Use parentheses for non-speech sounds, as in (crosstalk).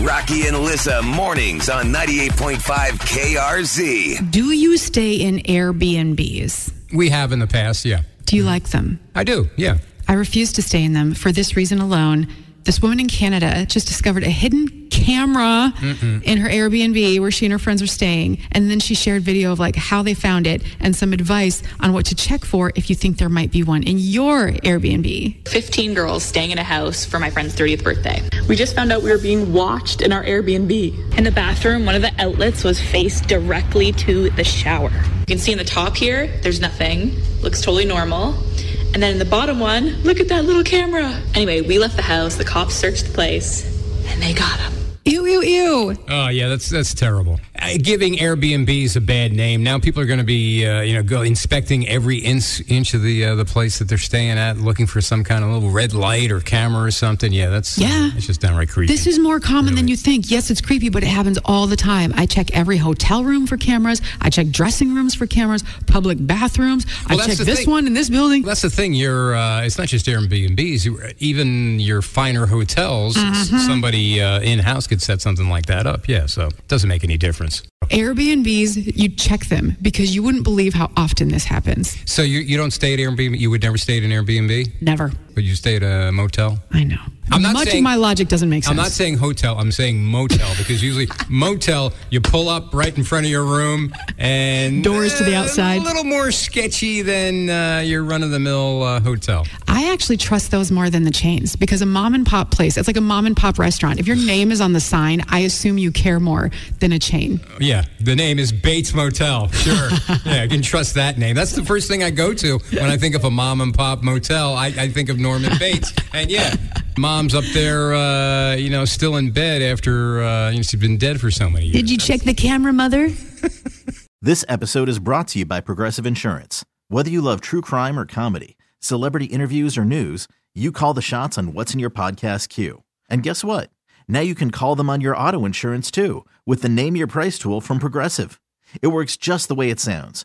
Rocky and Lissa mornings on 98.5 KRZ. Do you stay in Airbnbs? We have in the past, yeah. Do you like them? I do, yeah. I refuse to stay in them for this reason alone. This woman in Canada just discovered a hidden camera in her Airbnb where she and her friends were staying. And then she shared video of like how they found it and some advice on what to check for if you think there might be one in your Airbnb. 15 girls staying in a house for my friend's 30th birthday. We just found out we were being watched in our Airbnb. In the bathroom, one of the outlets was faced directly to the shower. You can see in the top here, there's nothing. Looks totally normal. And then in the bottom one, look at that little camera. Anyway, we left the house, the cops searched the place, and they got him. Ew, ew, ew. Oh yeah, that's that's terrible. Uh, giving Airbnbs a bad name. Now people are going to be, uh, you know, go inspecting every inch inch of the uh, the place that they're staying at, looking for some kind of little red light or camera or something. Yeah, that's Yeah. it's just downright creepy. This is more common than you think. Yes, it's creepy, but it happens all the time. I check every hotel room for cameras. I check dressing rooms for cameras, public bathrooms. Well, I check this thing. one in this building. That's the thing. You're. Uh, it's not just Airbnbs. Even your finer hotels. s- Somebody uh, in house could set something like that up. Yeah. So it doesn't make any difference. Airbnbs, you check them because you wouldn't believe how often this happens. So you you don't stay at Airbnb. You would never stay at an Airbnb. Never. But you stay at a motel. I know. I'm not Much saying- of my logic doesn't make sense. I'm not saying hotel. I'm saying motel because usually (laughs) motel you pull up right in front of your room and Doors to the outside. A little more sketchy than uh, your run of the mill uh, hotel. I actually trust those more than the chains because a mom and pop place, it's like a mom and pop restaurant. If your (sighs) name is on the sign, I assume you care more than a chain. Yeah, the name is Bates Motel. Sure. yeah, I can trust that name. That's the first thing I go to when I think of a mom and pop motel. I, I think of Norman Bates. (laughs) And yeah, mom's up there, uh, you know, still in bed after uh, you know, she's been dead for so many years. Did you check the camera, mother? (laughs) This episode is brought to you by Progressive Insurance. Whether you love true crime or comedy, celebrity interviews or news, you call the shots on what's in your podcast queue. And guess what? Now you can call them on your auto insurance too with the Name Your Price tool from Progressive. It works just the way it sounds.